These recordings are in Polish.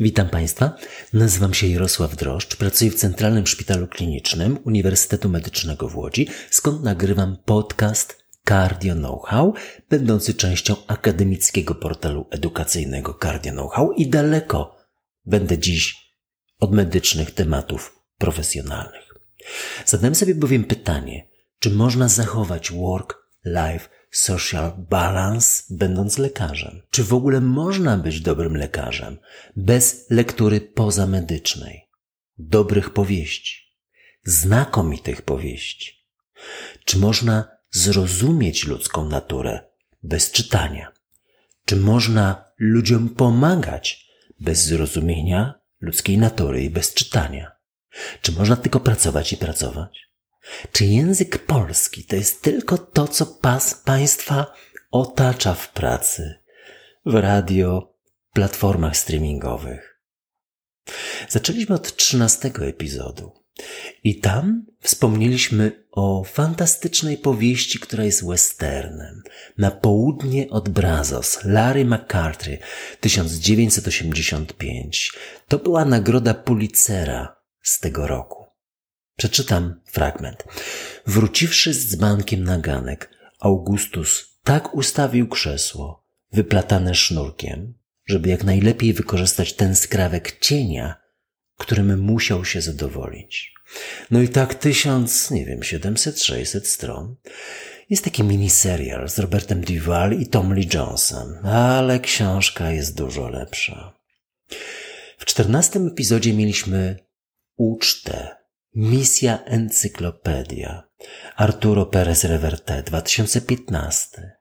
Witam Państwa. Nazywam się Jarosław Droszcz, pracuję w Centralnym Szpitalu Klinicznym Uniwersytetu Medycznego w Łodzi, skąd nagrywam podcast Cardio Know-how, będący częścią akademickiego portalu edukacyjnego Cardio Know-how i daleko będę dziś od medycznych tematów profesjonalnych. Zadałem sobie bowiem pytanie, czy można zachować work-life social balance, będąc lekarzem? Czy w ogóle można być dobrym lekarzem bez lektury pozamedycznej, dobrych powieści, znakomitych powieści? Czy można zrozumieć ludzką naturę bez czytania? Czy można ludziom pomagać bez zrozumienia ludzkiej natury i bez czytania? Czy można tylko pracować i pracować? Czy język polski to jest tylko to, co pas państwa otacza w pracy, w radio, platformach streamingowych? Zaczęliśmy od trzynastego epizodu i tam wspomnieliśmy o fantastycznej powieści, która jest westernem. Na południe od Brazos, Larry McCarthy, 1985. To była nagroda Pulitzera z tego roku. Przeczytam fragment. Wróciwszy z dzbankiem na ganek, Augustus tak ustawił krzesło, wyplatane sznurkiem, żeby jak najlepiej wykorzystać ten skrawek cienia, którym musiał się zadowolić. No i tak tysiąc, nie wiem, 700-600 stron. Jest taki miniserial z Robertem Duval i Tom Lee Johnson, ale książka jest dużo lepsza. W czternastym epizodzie mieliśmy ucztę Misja Encyklopedia Arturo Perez Reverte 2015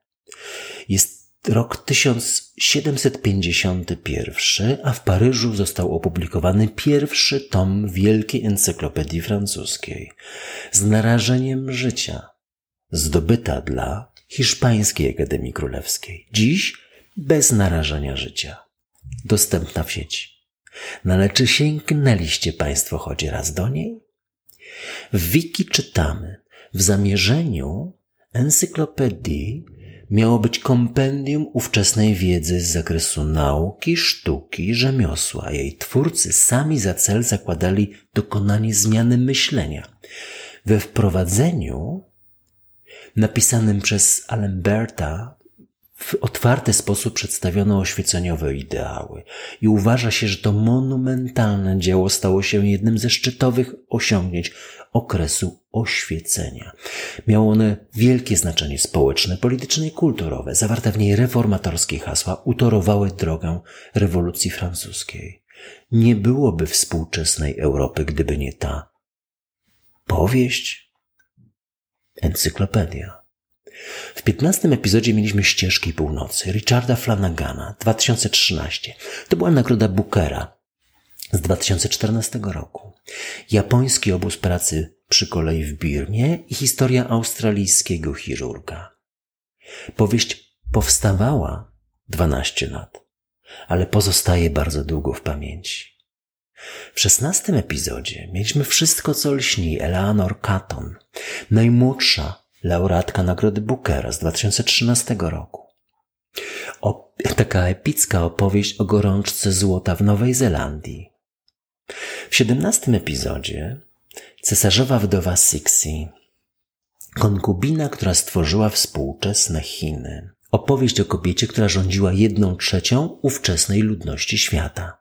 Jest rok 1751, a w Paryżu został opublikowany pierwszy tom Wielkiej Encyklopedii Francuskiej z narażeniem życia, zdobyta dla Hiszpańskiej Akademii Królewskiej. Dziś bez narażenia życia. Dostępna w sieci. No ale czy sięgnęliście Państwo choć raz do niej? W wiki czytamy, w zamierzeniu encyklopedii miało być kompendium ówczesnej wiedzy z zakresu nauki, sztuki, rzemiosła. Jej twórcy sami za cel zakładali dokonanie zmiany myślenia. We wprowadzeniu napisanym przez Alemberta w otwarty sposób przedstawiono oświeceniowe ideały i uważa się, że to monumentalne dzieło stało się jednym ze szczytowych osiągnięć okresu oświecenia. Miało one wielkie znaczenie społeczne, polityczne i kulturowe. Zawarte w niej reformatorskie hasła utorowały drogę rewolucji francuskiej. Nie byłoby współczesnej Europy, gdyby nie ta powieść, encyklopedia. W 15 epizodzie mieliśmy Ścieżki Północy Richarda Flanagana 2013. To była nagroda Bookera z 2014 roku. Japoński obóz pracy przy kolei w Birmie i historia australijskiego chirurga. Powieść powstawała 12 lat, ale pozostaje bardzo długo w pamięci. W szesnastym epizodzie mieliśmy wszystko, co lśni Eleanor Catton, najmłodsza laureatka Nagrody Bookera z 2013 roku. O, taka epicka opowieść o gorączce złota w Nowej Zelandii. W siedemnastym epizodzie cesarzowa wdowa Sixi, konkubina, która stworzyła współczesne Chiny. Opowieść o kobiecie, która rządziła jedną trzecią ówczesnej ludności świata,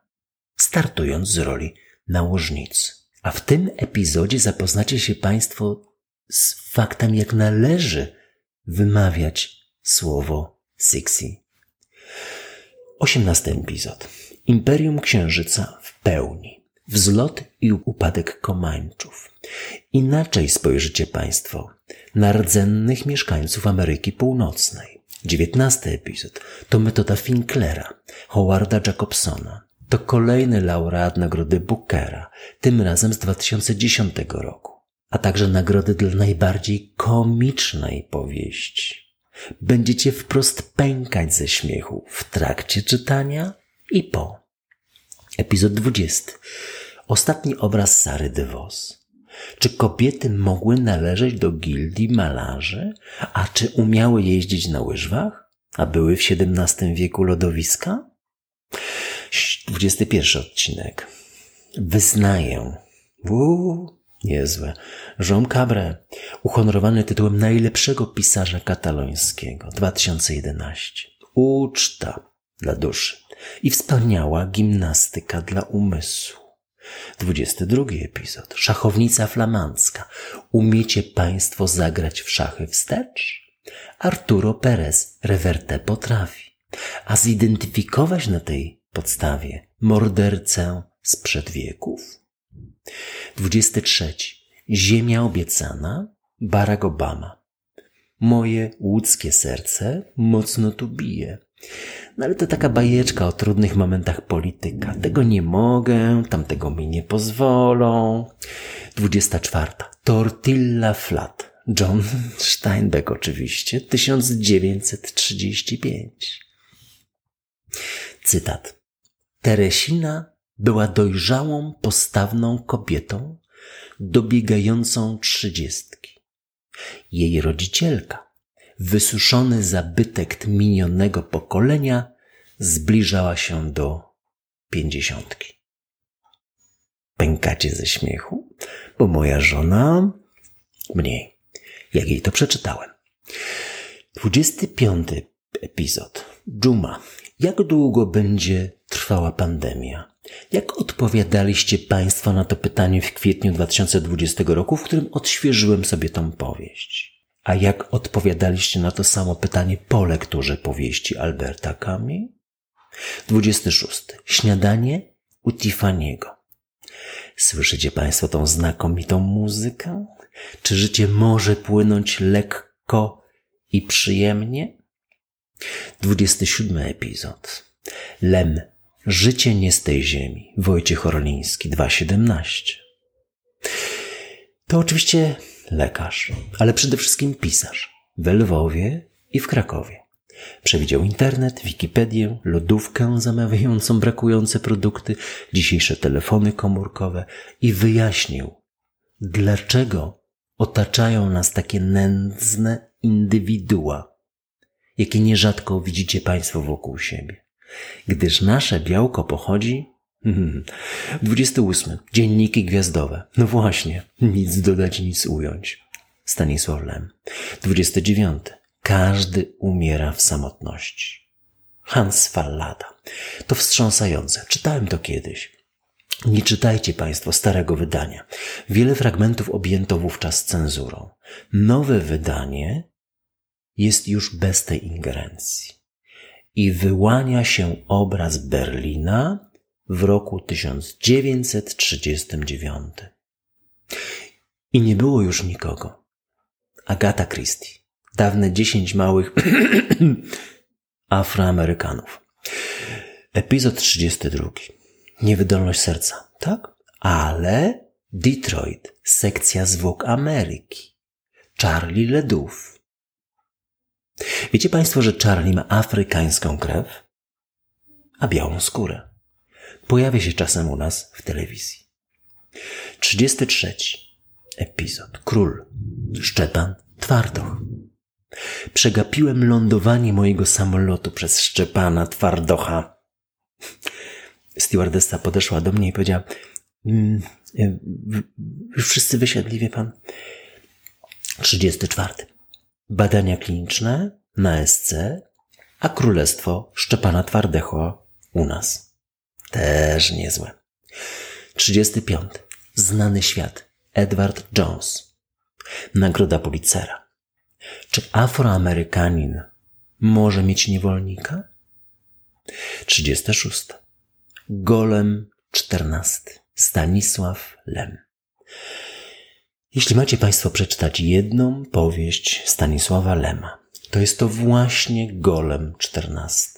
startując z roli nałożnicy. A w tym epizodzie zapoznacie się Państwo z faktem, jak należy wymawiać słowo Sixi. Osiemnasty epizod. Imperium Księżyca w pełni. Wzlot i upadek Komańczów. Inaczej spojrzycie Państwo na rdzennych mieszkańców Ameryki Północnej. Dziewiętnasty epizod to metoda Finklera, Howarda Jacobsona. To kolejny laureat nagrody Bookera, tym razem z 2010 roku a także nagrody dla najbardziej komicznej powieści. Będziecie wprost pękać ze śmiechu w trakcie czytania i po. Epizod 20. Ostatni obraz Sary DeVos. Czy kobiety mogły należeć do gildii malarzy? A czy umiały jeździć na łyżwach? A były w XVII wieku lodowiska? 21 odcinek. Wyznaję. Uuu, niezłe. Jean Cabre, uhonorowany tytułem najlepszego pisarza katalońskiego 2011. Uczta dla duszy i wspaniała gimnastyka dla umysłu. 22 epizod. Szachownica flamandzka. Umiecie Państwo zagrać w szachy wstecz? Arturo Perez rewerte potrafi. A zidentyfikować na tej podstawie mordercę sprzed wieków? 23. Ziemia obiecana. Barack Obama. Moje łódzkie serce mocno tu bije. No ale to taka bajeczka o trudnych momentach polityka. Tego nie mogę, tamtego mi nie pozwolą. 24. Tortilla Flat. John Steinbeck oczywiście, 1935. Cytat. Teresina była dojrzałą, postawną kobietą, dobiegającą trzydziestki. Jej rodzicielka, wysuszony zabytek minionego pokolenia, zbliżała się do pięćdziesiątki. Pękacie ze śmiechu, bo moja żona mniej, jak jej to przeczytałem. 25 epizod. Dżuma. Jak długo będzie trwała pandemia? Jak odpowiadaliście Państwo na to pytanie w kwietniu 2020 roku, w którym odświeżyłem sobie tą powieść? A jak odpowiadaliście na to samo pytanie po lekturze powieści Alberta Camus? 26. Śniadanie u Tiffany'ego. Słyszycie Państwo tą znakomitą muzykę? Czy życie może płynąć lekko i przyjemnie? 27 epizod. Lem. Życie nie z tej ziemi. Wojciech Orliński 2.17. To oczywiście lekarz, ale przede wszystkim pisarz. W Lwowie i w Krakowie. Przewidział internet, Wikipedię, lodówkę zamawiającą brakujące produkty, dzisiejsze telefony komórkowe i wyjaśnił, dlaczego otaczają nas takie nędzne indywidua, jakie nierzadko widzicie Państwo wokół siebie. Gdyż nasze białko pochodzi 28. Dzienniki gwiazdowe. No właśnie, nic dodać, nic ująć. Stanisław Lem. 29. Każdy umiera w samotności. Hans Fallada. To wstrząsające. Czytałem to kiedyś. Nie czytajcie Państwo starego wydania. Wiele fragmentów objęto wówczas cenzurą. Nowe wydanie jest już bez tej ingerencji. I wyłania się obraz Berlina w roku 1939. I nie było już nikogo. Agata Christie. Dawne dziesięć małych Afroamerykanów. Epizod 32. Niewydolność serca. Tak? Ale Detroit. Sekcja zwłok Ameryki. Charlie Ledów. Wiecie Państwo, że Charlie ma afrykańską krew, a białą skórę. Pojawia się czasem u nas w telewizji. 33. Epizod. Król. Szczepan Twardoch. Przegapiłem lądowanie mojego samolotu przez Szczepana Twardocha. Stewardessa podeszła do mnie i powiedziała, mm, e, wszyscy wysiadli, wie pan. 34. Badania kliniczne na SC, a królestwo Szczepana Twardecho u nas. Też niezłe. 35. Znany świat. Edward Jones. Nagroda Pulitzera. Czy Afroamerykanin może mieć niewolnika? 36. Golem 14. Stanisław Lem. Jeśli macie Państwo przeczytać jedną powieść Stanisława Lema, to jest to właśnie Golem 14.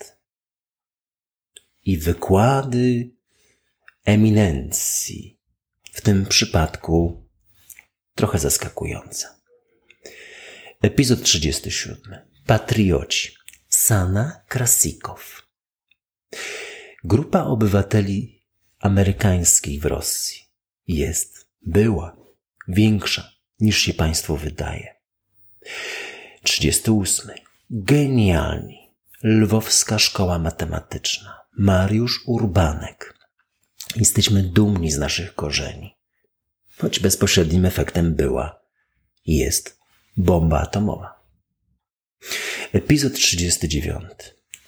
I wykłady eminencji, w tym przypadku trochę zaskakujące. Epizod 37. Patrioci. Sana Krasikow. Grupa obywateli amerykańskich w Rosji jest, była większa niż się Państwu wydaje. 38. Genialni. Lwowska Szkoła Matematyczna. Mariusz Urbanek. Jesteśmy dumni z naszych korzeni, choć bezpośrednim efektem była i jest bomba atomowa. Epizod 39.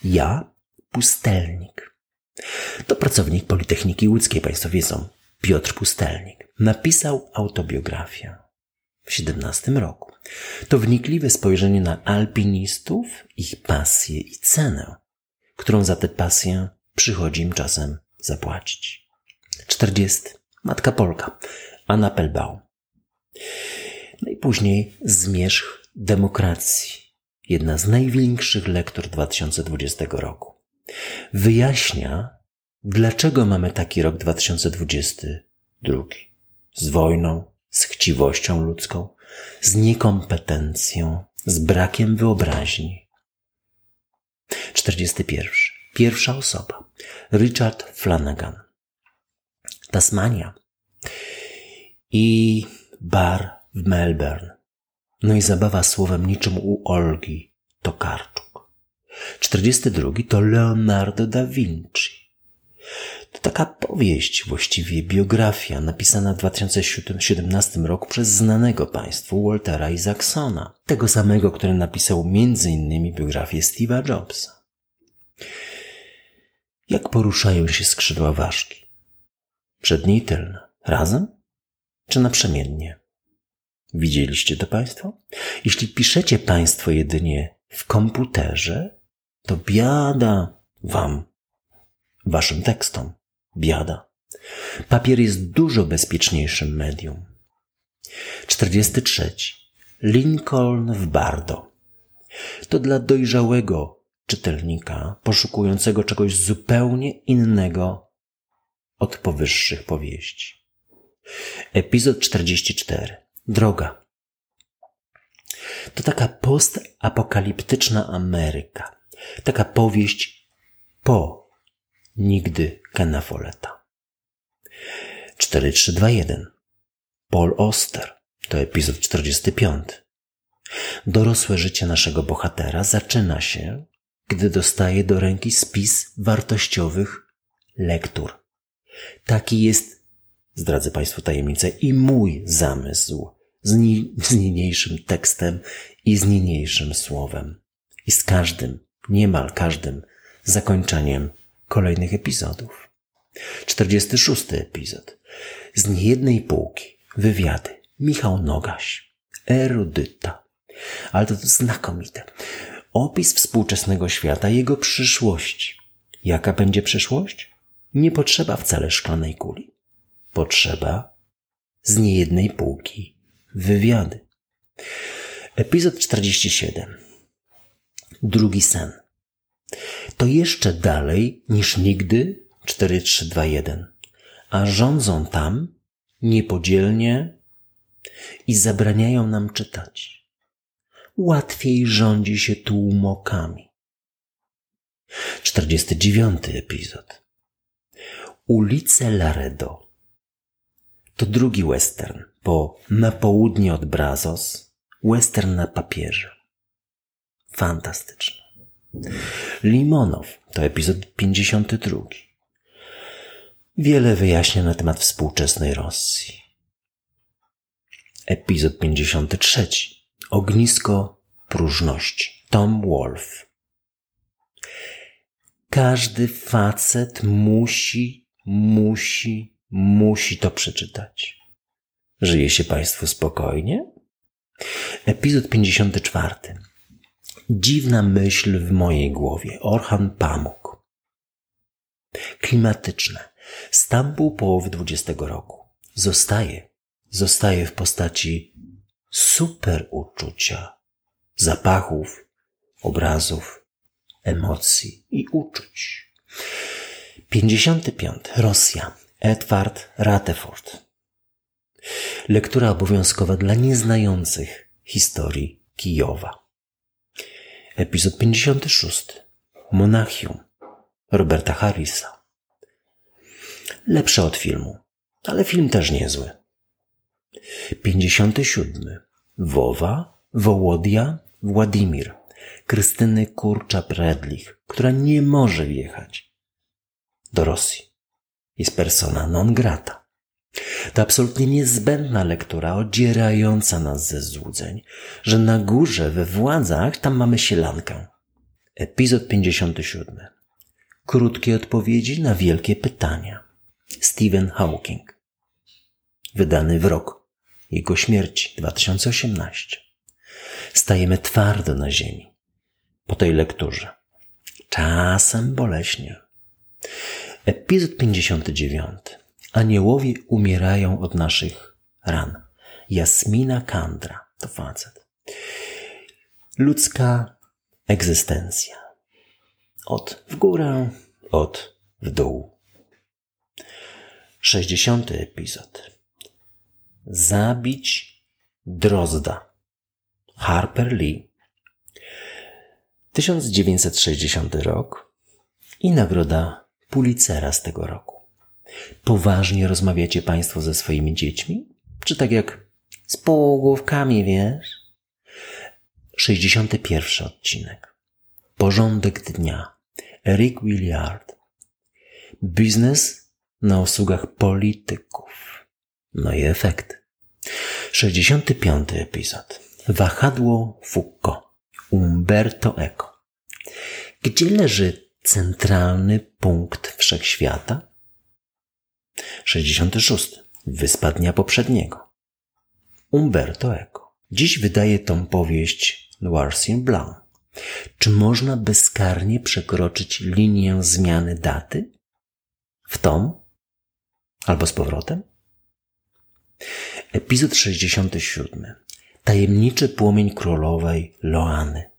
Ja, pustelnik. To pracownik Politechniki Łódzkiej, Państwo wiedzą, Piotr Pustelnik. Napisał autobiografię w 17 roku. To wnikliwe spojrzenie na alpinistów, ich pasję i cenę, którą za tę pasję przychodzi im czasem zapłacić. 40. Matka Polka, Anna Pelbał. No i później Zmierzch demokracji. Jedna z największych lektur 2020 roku. Wyjaśnia, dlaczego mamy taki rok 2022. Z wojną, z chciwością ludzką, z niekompetencją, z brakiem wyobraźni. 41. Pierwsza osoba. Richard Flanagan. Tasmania. I bar w Melbourne. No i zabawa słowem niczym u Olgi Tokarczuk. 42 to Leonardo da Vinci. To taka powieść, właściwie biografia, napisana w 2017 roku przez znanego państwu Waltera Isaacsona, tego samego, który napisał m.in. biografię Steve'a Jobsa. Jak poruszają się skrzydła ważki? Przednie i tylne. Razem? Czy naprzemiennie? Widzieliście to Państwo? Jeśli piszecie Państwo jedynie w komputerze, to biada Wam, Waszym tekstom. Biada. Papier jest dużo bezpieczniejszym medium. 43. Lincoln w Bardo. To dla dojrzałego czytelnika, poszukującego czegoś zupełnie innego od powyższych powieści. Epizod 44. Droga. To taka postapokaliptyczna Ameryka. Taka powieść po nigdy Kena Folletta. 4321. Paul Oster. To epizod 45. Dorosłe życie naszego bohatera zaczyna się, gdy dostaje do ręki spis wartościowych lektur. Taki jest, zdradzę Państwu tajemnicę, i mój zamysł z, ni- z niniejszym tekstem i z niniejszym słowem. I z każdym, niemal każdym zakończeniem kolejnych epizodów. 46 epizod. Z niejednej półki. Wywiady. Michał Nogaś. Erudyta. Ale to znakomite. Opis współczesnego świata, jego przyszłości. Jaka będzie przyszłość? Nie potrzeba wcale szklanej kuli. Potrzeba z niejednej półki wywiady. Epizod 47. Drugi sen. To jeszcze dalej niż nigdy 4321. A rządzą tam niepodzielnie i zabraniają nam czytać. Łatwiej rządzi się tłumokami. 49 epizod. Ulice Laredo. To drugi western po Na południe od Brazos, western na papierze. Fantastyczny. Limonow to epizod 52. Wiele wyjaśnia na temat współczesnej Rosji. Epizod 53. Ognisko próżności. Tom Wolfe. Każdy facet musi, musi, musi to przeczytać. Żyje się Państwu spokojnie? Epizod 54. Dziwna myśl w mojej głowie. Orhan Pamuk. Klimatyczne. Stambuł połowy XX roku. Zostaje. Zostaje w postaci super uczucia. Zapachów, obrazów, emocji i uczuć. 55. Rosja. Edward Rateford. Lektura obowiązkowa dla nieznających historii Kijowa. Epizod 56. Monachium. Roberta Harrisa. Lepsze od filmu, ale film też niezły. 57. Wowa, Wołodia, Władimir. Krystyny Kurcza-Predlich, która nie może wjechać. do Rosji. Jest persona non grata. To absolutnie niezbędna lektura, odzierająca nas ze złudzeń, że na górze, we władzach, tam mamy sielankę. Epizod 57. Krótkie odpowiedzi na wielkie pytania. Stephen Hawking. Wydany w rok jego śmierci 2018. Stajemy twardo na ziemi po tej lekturze. Czasem boleśnie. Epizod 59. Aniołowie umierają od naszych ran. Jasmina Kandra to facet. Ludzka egzystencja. Od w górę, od w dół. 60. epizod. Zabić Drozda. Harper Lee. 1960 rok i nagroda Pulitzera z tego roku. Poważnie rozmawiacie Państwo ze swoimi dziećmi? Czy tak jak z półgłówkami, wiesz? 61 odcinek. Porządek dnia. Eric Williard. Biznes na usługach polityków. No i efekt. 65 epizod. Wahadło Foucault. Umberto Eco. Gdzie leży centralny punkt wszechświata? 66. Wyspa dnia poprzedniego. Umberto Eco. Dziś wydaje tą powieść Noircien Blanc. Czy można bezkarnie przekroczyć linię zmiany daty? W tą? Albo z powrotem? Epizod 67. Tajemniczy płomień królowej Loany.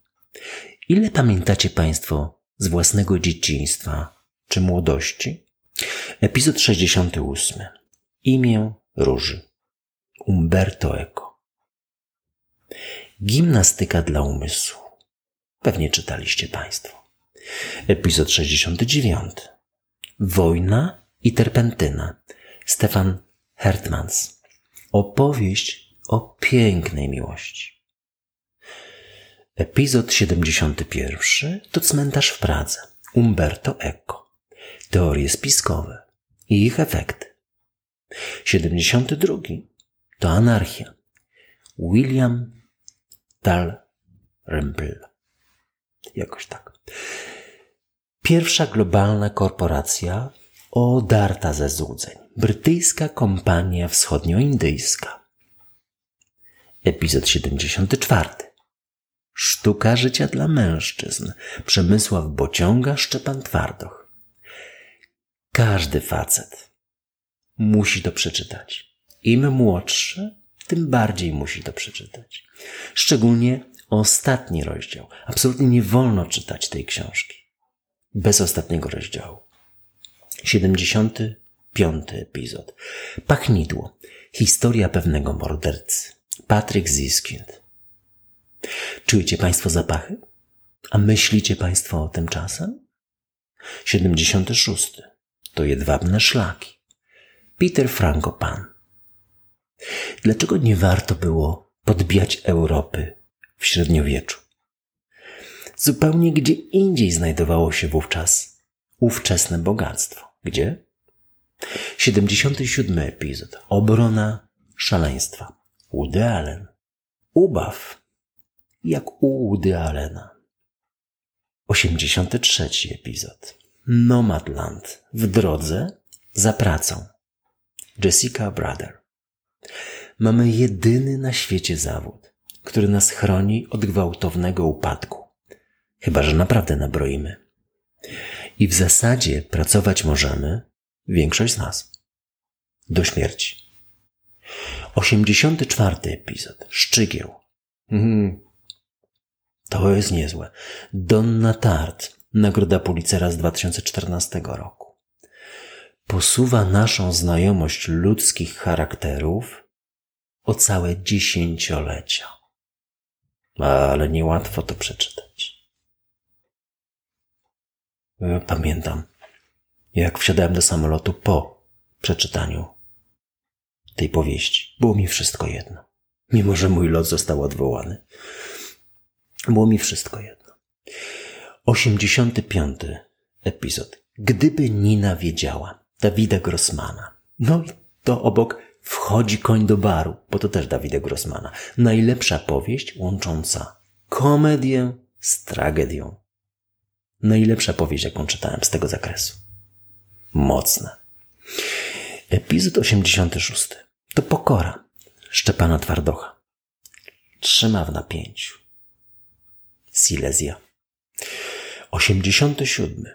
Ile pamiętacie Państwo z własnego dzieciństwa czy młodości? Epizod 68. Imię Róży. Umberto Eco. Gimnastyka dla umysłu. Pewnie czytaliście Państwo. Epizod 69. Wojna i terpentyna. Stefan Hertmans. Opowieść o pięknej miłości. Epizod 71 to cmentarz w Pradze. Umberto Eco. Teorie spiskowe i ich efekty. 72 to anarchia. William Dalrymple. Jakoś tak. Pierwsza globalna korporacja odarta ze złudzeń. Brytyjska kompania wschodnioindyjska. Epizod 74. Sztuka życia dla mężczyzn. Przemysław Bociąga, Szczepan Twardoch. Każdy facet musi to przeczytać. Im młodszy, tym bardziej musi to przeczytać. Szczególnie ostatni rozdział. Absolutnie nie wolno czytać tej książki bez ostatniego rozdziału. 75 epizod. Pachnidło. Historia pewnego mordercy. Patryk Ziskind. Czujecie Państwo zapachy? A myślicie Państwo o tym czasem? 76. To jedwabne szlaki. Peter Frankopan. Dlaczego nie warto było podbijać Europy w średniowieczu? Zupełnie gdzie indziej znajdowało się wówczas ówczesne bogactwo. Gdzie? 77 epizod. Obrona szaleństwa. Woody Allen. Ubaw. Jak u Woody Allena. 83 epizod. Nomadland. W drodze za pracą. Jessica Brother. Mamy jedyny na świecie zawód, który nas chroni od gwałtownego upadku. Chyba, że naprawdę nabroimy. I w zasadzie pracować możemy, większość z nas, do śmierci. 84 epizod. Szczygieł. Mhm. To jest niezłe. Donna Tart. Nagroda Pulitzera z 2014 roku. Posuwa naszą znajomość ludzkich charakterów o całe dziesięciolecia. Ale niełatwo to przeczytać. Pamiętam, jak wsiadałem do samolotu po przeczytaniu tej powieści. Było mi wszystko jedno. Mimo, że mój lot został odwołany. Było mi wszystko jedno. 85. epizod. Gdyby Nina wiedziała, Dawida Grossmana. No i to obok wchodzi koń do baru, bo to też Dawida Grossmana. Najlepsza powieść łącząca komedię z tragedią. Najlepsza powieść, jaką czytałem z tego zakresu. Mocne. Epizod 86. To pokora Szczepana Twardocha. Trzyma w napięciu. Silesia. 87.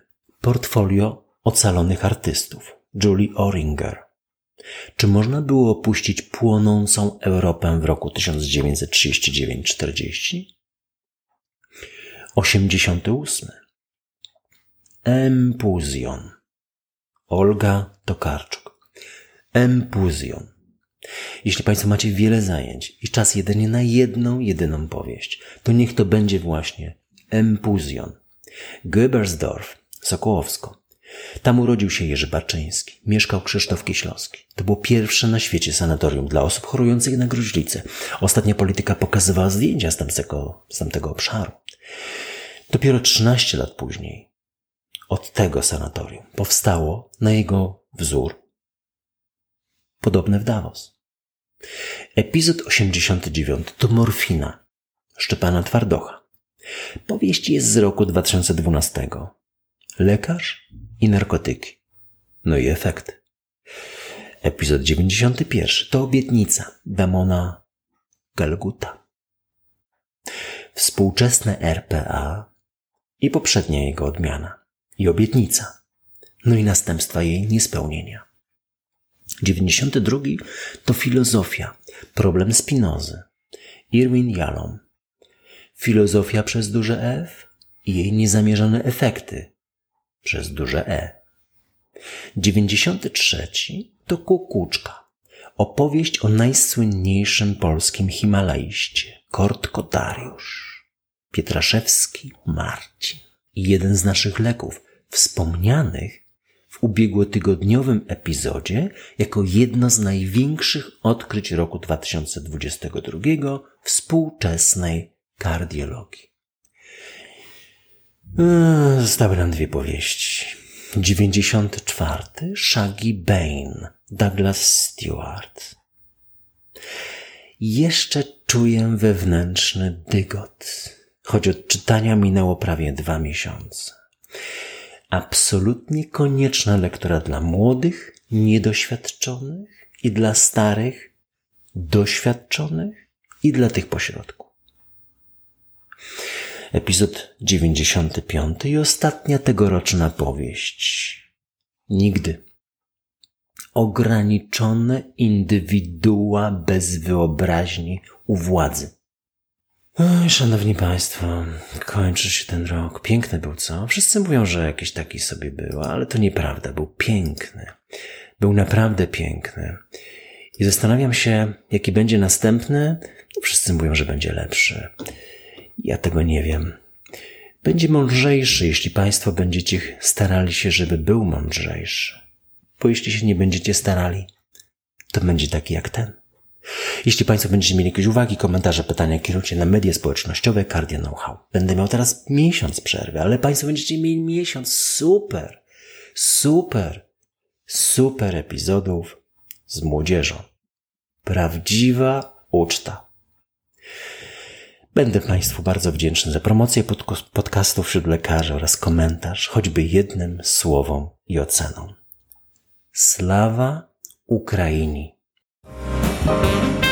Portfolio ocalonych artystów. Julie Oringer. Czy można było opuścić płonącą Europę w roku 1939-40? 88. Empuzjon. Olga Tokarczuk. Empuzjon. Jeśli Państwo macie wiele zajęć i czas jedynie na jedną, jedyną powieść, to niech to będzie właśnie Empuzjon. Göbersdorf, Sokołowsko. Tam urodził się Jerzy Barczyński. Mieszkał Krzysztof Kieślowski. To było pierwsze na świecie sanatorium dla osób chorujących na gruźlicę. Ostatnia polityka pokazywała zdjęcia z tamtego, z tamtego obszaru. Dopiero 13 lat później od tego sanatorium powstało na jego wzór podobne w Davos. Epizod 89 to Morfina Szczepana Twardocha. Powieść jest z roku 2012. Lekarz i narkotyki. No i efekt. Epizod 91 to Obietnica Damona Galguta. Współczesne RPA i poprzednia jego odmiana i obietnica, no i następstwa jej niespełnienia. 92 to filozofia, problem Spinozy, Irwin Yalom. Filozofia przez duże F i jej niezamierzone efekty przez duże E. 93 to Kukuczka, opowieść o najsłynniejszym polskim himalaiście, Kortkotariusz, Pietraszewski Marcin. I jeden z naszych leków, wspomnianych w ubiegłotygodniowym epizodzie jako jedno z największych odkryć roku 2022 współczesnej kardiologii. Eee, zostały nam dwie powieści. 94. Shaggy Bane, Douglas Stewart. Jeszcze czuję wewnętrzny dygot, choć od czytania minęło prawie dwa miesiące absolutnie konieczna lektura dla młodych, niedoświadczonych i dla starych, doświadczonych i dla tych pośrodku. Epizod 95 i ostatnia tegoroczna powieść. Nigdy. Ograniczone indywidua bez wyobraźni u władzy. Oj, szanowni Państwo, kończy się ten rok. Piękny był, co? Wszyscy mówią, że jakiś taki sobie był, ale to nieprawda. Był piękny. Był naprawdę piękny. I zastanawiam się, jaki będzie następny. No, wszyscy mówią, że będzie lepszy. Ja tego nie wiem. Będzie mądrzejszy, jeśli Państwo będziecie starali się, żeby był mądrzejszy. Bo jeśli się nie będziecie starali, to będzie taki jak ten. Jeśli Państwo będziecie mieli jakieś uwagi, komentarze, pytania, kierujcie na media społecznościowe Cardia Know-how. Będę miał teraz miesiąc przerwy, ale Państwo będziecie mieli miesiąc super, super, super epizodów z młodzieżą. Prawdziwa uczta. Będę Państwu bardzo wdzięczny za promocję podcastów wśród lekarzy oraz komentarz, choćby jednym słowem i oceną. Slawa Ukraini! Thank you.